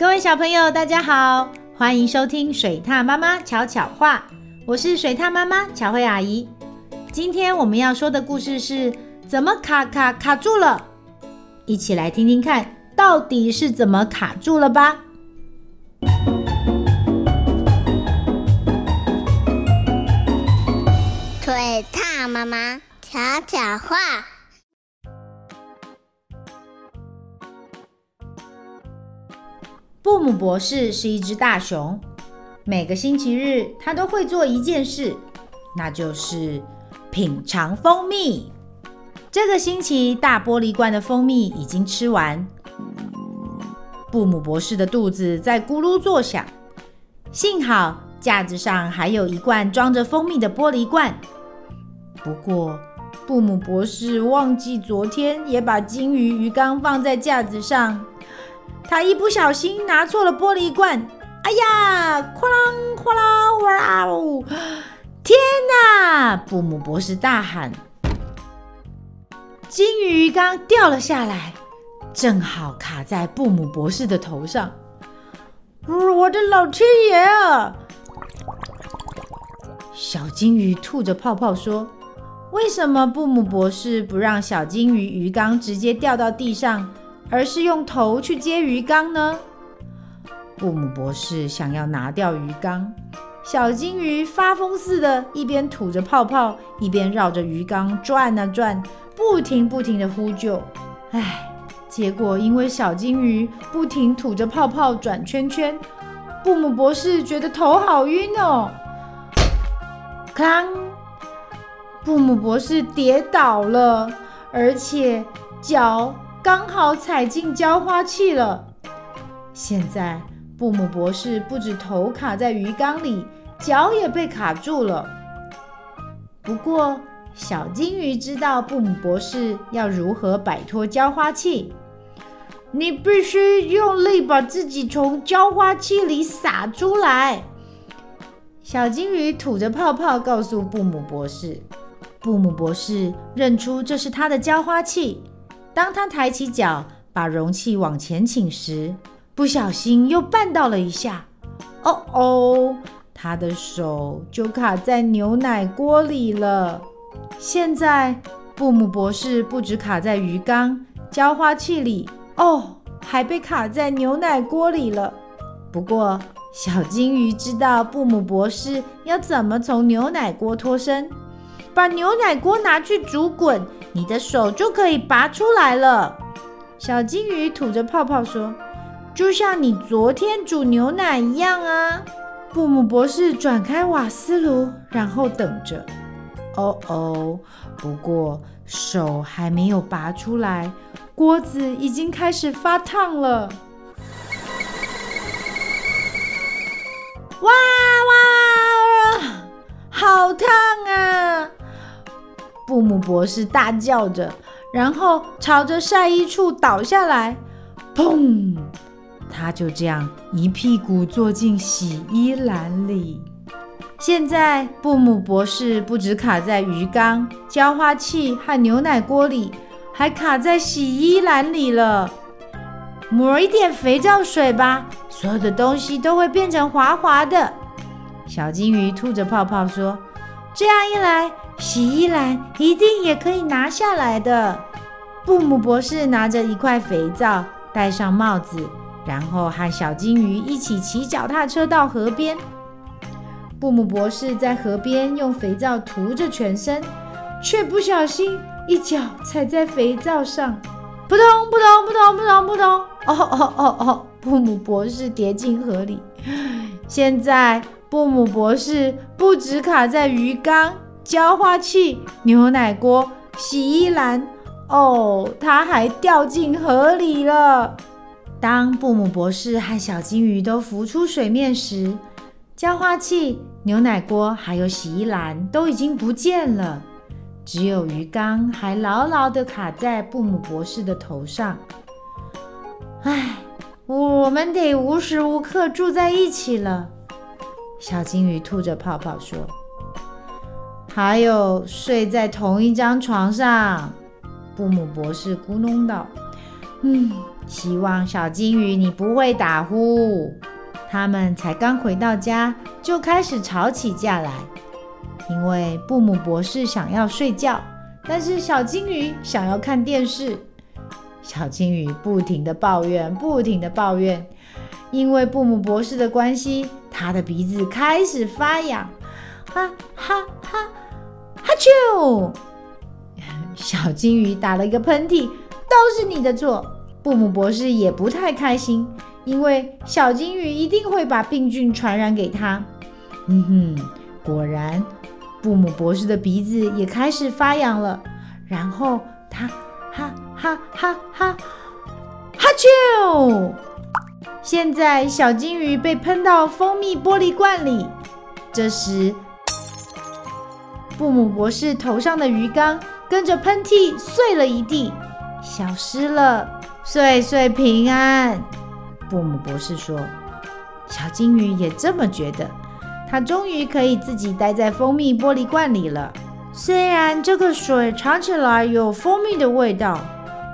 各位小朋友，大家好，欢迎收听水獭妈妈巧巧话。我是水獭妈妈巧慧阿姨。今天我们要说的故事是怎么卡卡卡住了？一起来听听看，到底是怎么卡住了吧？水獭妈妈巧巧话。布姆博士是一只大熊，每个星期日他都会做一件事，那就是品尝蜂蜜。这个星期大玻璃罐的蜂蜜已经吃完，布姆博士的肚子在咕噜作响。幸好架子上还有一罐装着蜂蜜的玻璃罐。不过布姆博士忘记昨天也把金鱼鱼缸放在架子上。他一不小心拿错了玻璃罐，哎呀！哐啷哐啷，哇哦！天哪！布姆博士大喊：“金鱼鱼缸掉了下来，正好卡在布姆博士的头上。”我的老天爷啊！小金鱼吐着泡泡说：“为什么布姆博士不让小金鱼鱼缸直接掉到地上？”而是用头去接鱼缸呢？布姆博士想要拿掉鱼缸，小金鱼发疯似的，一边吐着泡泡，一边绕着鱼缸转啊转，不停不停的呼救。唉，结果因为小金鱼不停吐着泡泡转圈圈，布姆博士觉得头好晕哦。哐！布姆博士跌倒了，而且脚。刚好踩进浇花器了。现在布姆博士不止头卡在鱼缸里，脚也被卡住了。不过小金鱼知道布姆博士要如何摆脱浇花器。你必须用力把自己从浇花器里撒出来。小金鱼吐着泡泡告诉布姆博士。布姆博士认出这是他的浇花器。当他抬起脚把容器往前倾时，不小心又绊倒了一下。哦哦，他的手就卡在牛奶锅里了。现在布姆博士不止卡在鱼缸、浇花器里，哦，还被卡在牛奶锅里了。不过小金鱼知道布姆博士要怎么从牛奶锅脱身，把牛奶锅拿去煮滚。你的手就可以拔出来了。小金鱼吐着泡泡说：“就像你昨天煮牛奶一样啊。”布姆博士转开瓦斯炉，然后等着。哦哦，不过手还没有拔出来，锅子已经开始发烫了。哇哇，好烫！姆博士大叫着，然后朝着晒衣处倒下来，砰！他就这样一屁股坐进洗衣篮里。现在，布姆博士不止卡在鱼缸、浇花器和牛奶锅里，还卡在洗衣篮里了。抹一点肥皂水吧，所有的东西都会变成滑滑的。小金鱼吐着泡泡说：“这样一来。”洗衣篮一定也可以拿下来的。布姆博士拿着一块肥皂，戴上帽子，然后和小金鱼一起骑脚踏车到河边。布姆博士在河边用肥皂涂着全身，却不小心一脚踩在肥皂上，扑通扑通扑通扑通扑通！哦哦哦哦！布姆博士跌进河里。现在布姆博士不止卡在鱼缸。浇花器、牛奶锅、洗衣篮，哦，它还掉进河里了。当布姆博士和小金鱼都浮出水面时，浇花器、牛奶锅还有洗衣篮都已经不见了，只有鱼缸还牢牢地卡在布姆博士的头上。唉，我们得无时无刻住在一起了。小金鱼吐着泡泡说。还有睡在同一张床上，布姆博士咕哝道：“嗯，希望小金鱼你不会打呼。他们才刚回到家，就开始吵起架来，因为布姆博士想要睡觉，但是小金鱼想要看电视。小金鱼不停的抱怨，不停的抱怨，因为布姆博士的关系，他的鼻子开始发痒，哈哈哈，哈啾！小金鱼打了一个喷嚏，都是你的错。布姆博士也不太开心。因为小金鱼一定会把病菌传染给他。嗯哼，果然，布姆博士的鼻子也开始发痒了。然后他哈哈哈哈哈啾！现在小金鱼被喷到蜂蜜玻璃罐里。这时，布姆博士头上的鱼缸跟着喷嚏碎了一地，消失了。岁岁平安。布姆博士说：“小金鱼也这么觉得，它终于可以自己待在蜂蜜玻璃罐里了。虽然这个水尝起来有蜂蜜的味道。”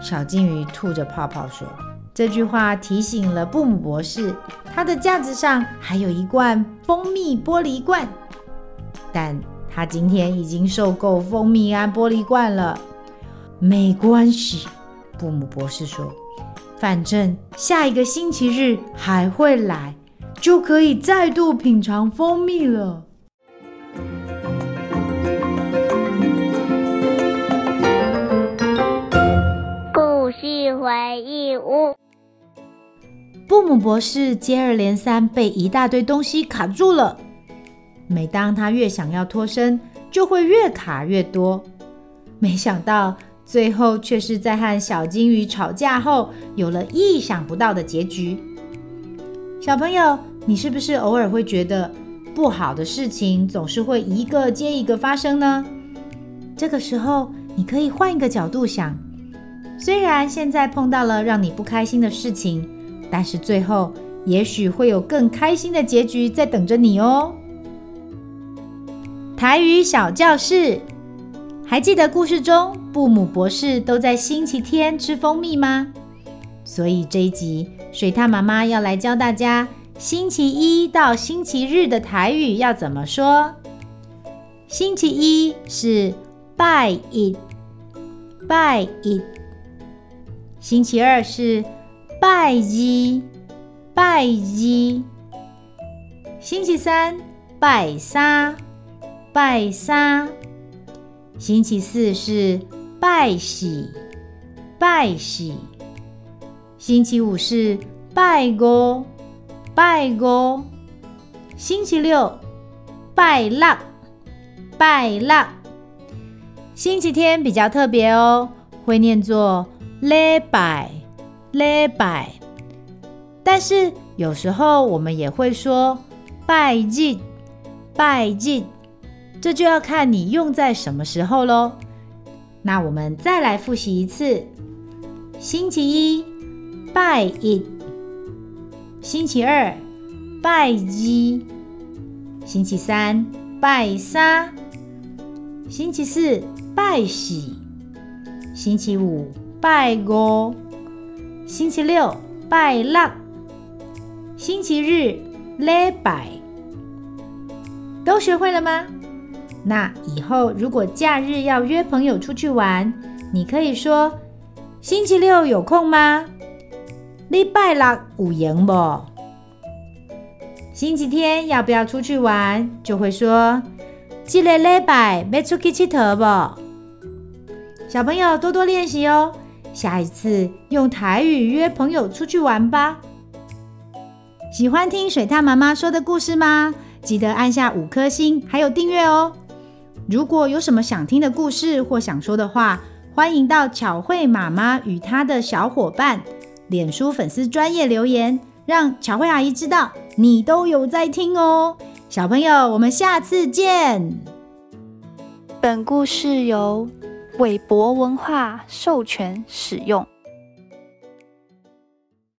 小金鱼吐着泡泡说：“这句话提醒了布姆博士，他的架子上还有一罐蜂蜜玻璃罐，但他今天已经受够蜂蜜和玻璃罐了。”没关系，布姆博士说。反正下一个星期日还会来，就可以再度品尝蜂蜜了。故事回忆屋。布姆博士接二连三被一大堆东西卡住了，每当他越想要脱身，就会越卡越多。没想到。最后却是在和小金鱼吵架后，有了意想不到的结局。小朋友，你是不是偶尔会觉得不好的事情总是会一个接一个发生呢？这个时候，你可以换一个角度想，虽然现在碰到了让你不开心的事情，但是最后也许会有更开心的结局在等着你哦。台语小教室。还记得故事中布姆博士都在星期天吃蜂蜜吗？所以这一集水獭妈妈要来教大家星期一到星期日的台语要怎么说。星期一是拜一，拜一；星期二是拜一，拜一；星期三拜三，拜三。星期四是拜喜，拜喜；星期五是拜五，拜五；星期六拜六，拜六；星期天比较特别哦，会念作礼拜，礼拜。但是有时候我们也会说拜日，拜日。这就要看你用在什么时候喽。那我们再来复习一次：星期一拜一，星期二拜二，星期三拜三，星期四拜四，星期五拜五，星期六拜六，星期日礼拜。都学会了吗？那以后如果假日要约朋友出去玩，你可以说：“星期六有空吗？”“礼拜六有闲不？”“星期天要不要出去玩？”就会说：“这个礼拜要出去佚佗不？”小朋友多多练习哦，下一次用台语约朋友出去玩吧。喜欢听水獭妈妈说的故事吗？记得按下五颗星，还有订阅哦。如果有什么想听的故事或想说的话，欢迎到巧慧妈妈与她的小伙伴脸书粉丝专业留言，让巧慧阿姨知道你都有在听哦。小朋友，我们下次见。本故事由韦博文化授权使用。